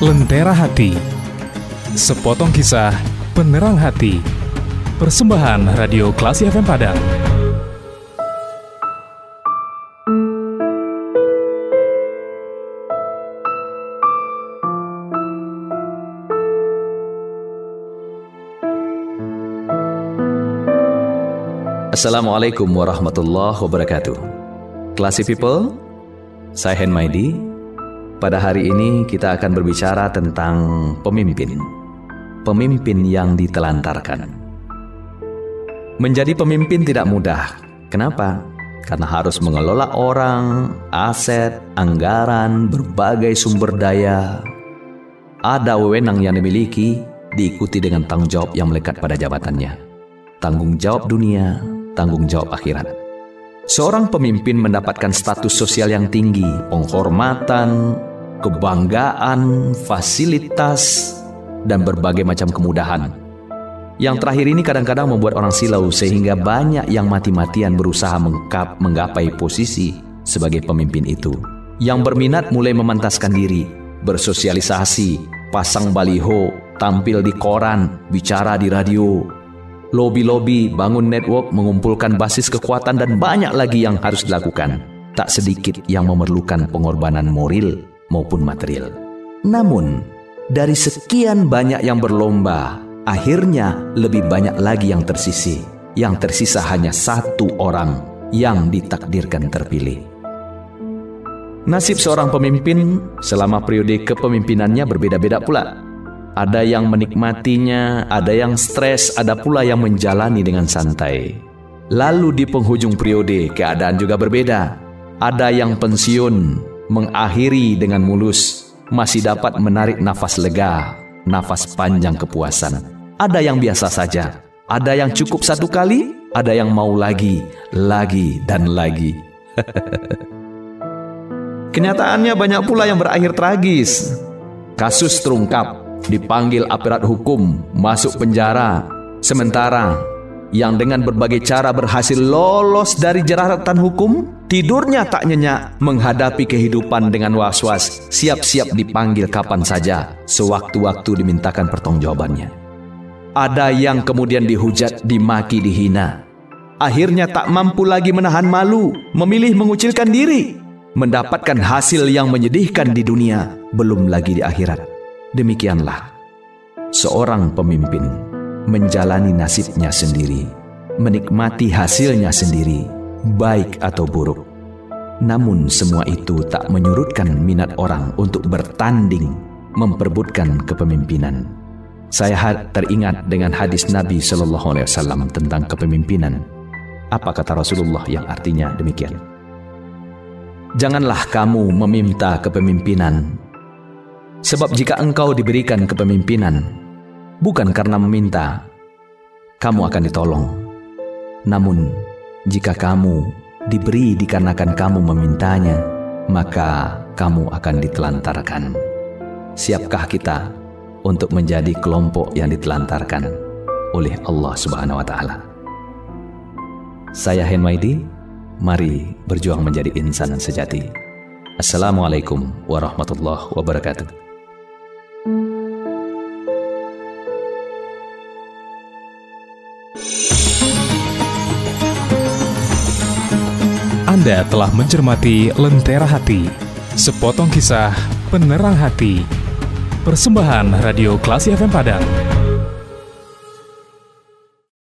Lentera Hati. Sepotong kisah penerang hati. Persembahan Radio Klasi FM Padang. Assalamualaikum warahmatullahi wabarakatuh. Classy people, saya Hen Maidi Pada hari ini kita akan berbicara tentang pemimpin. Pemimpin yang ditelantarkan. Menjadi pemimpin tidak mudah. Kenapa? Karena harus mengelola orang, aset, anggaran, berbagai sumber daya. Ada wewenang yang dimiliki diikuti dengan tanggung jawab yang melekat pada jabatannya. Tanggung jawab dunia, tanggung jawab akhirat. Seorang pemimpin mendapatkan status sosial yang tinggi, penghormatan, kebanggaan, fasilitas, dan berbagai macam kemudahan. Yang terakhir ini kadang-kadang membuat orang silau sehingga banyak yang mati-matian berusaha mengkap, menggapai posisi sebagai pemimpin itu. Yang berminat mulai memantaskan diri, bersosialisasi, pasang baliho, tampil di koran, bicara di radio, lobi-lobi, bangun network, mengumpulkan basis kekuatan dan banyak lagi yang harus dilakukan. Tak sedikit yang memerlukan pengorbanan moral maupun material. Namun, dari sekian banyak yang berlomba, akhirnya lebih banyak lagi yang tersisi. Yang tersisa hanya satu orang yang ditakdirkan terpilih. Nasib seorang pemimpin selama periode kepemimpinannya berbeda-beda pula. Ada yang menikmatinya, ada yang stres, ada pula yang menjalani dengan santai. Lalu di penghujung periode keadaan juga berbeda. Ada yang pensiun, mengakhiri dengan mulus, masih dapat menarik nafas lega, nafas panjang kepuasan. Ada yang biasa saja, ada yang cukup satu kali, ada yang mau lagi, lagi, dan lagi. Kenyataannya banyak pula yang berakhir tragis. Kasus terungkap, dipanggil aparat hukum, masuk penjara. Sementara yang dengan berbagai cara berhasil lolos dari jeratan hukum, tidurnya tak nyenyak menghadapi kehidupan dengan was-was, siap-siap dipanggil kapan saja, sewaktu-waktu dimintakan pertanggungjawabannya. Ada yang kemudian dihujat, dimaki, dihina. Akhirnya tak mampu lagi menahan malu, memilih mengucilkan diri, mendapatkan hasil yang menyedihkan di dunia, belum lagi di akhirat. Demikianlah seorang pemimpin menjalani nasibnya sendiri, menikmati hasilnya sendiri, baik atau buruk. Namun semua itu tak menyurutkan minat orang untuk bertanding memperbutkan kepemimpinan. Saya teringat dengan hadis Nabi Shallallahu Alaihi Wasallam tentang kepemimpinan. Apa kata Rasulullah yang artinya demikian? Janganlah kamu meminta kepemimpinan Sebab jika engkau diberikan kepemimpinan, bukan karena meminta, kamu akan ditolong. Namun, jika kamu diberi dikarenakan kamu memintanya, maka kamu akan ditelantarkan. Siapkah kita untuk menjadi kelompok yang ditelantarkan oleh Allah Subhanahu wa taala? Saya Henmaidi, mari berjuang menjadi insan sejati. Assalamualaikum warahmatullahi wabarakatuh. Anda telah mencermati Lentera Hati, sepotong kisah penerang hati. Persembahan Radio Klasi FM Padang.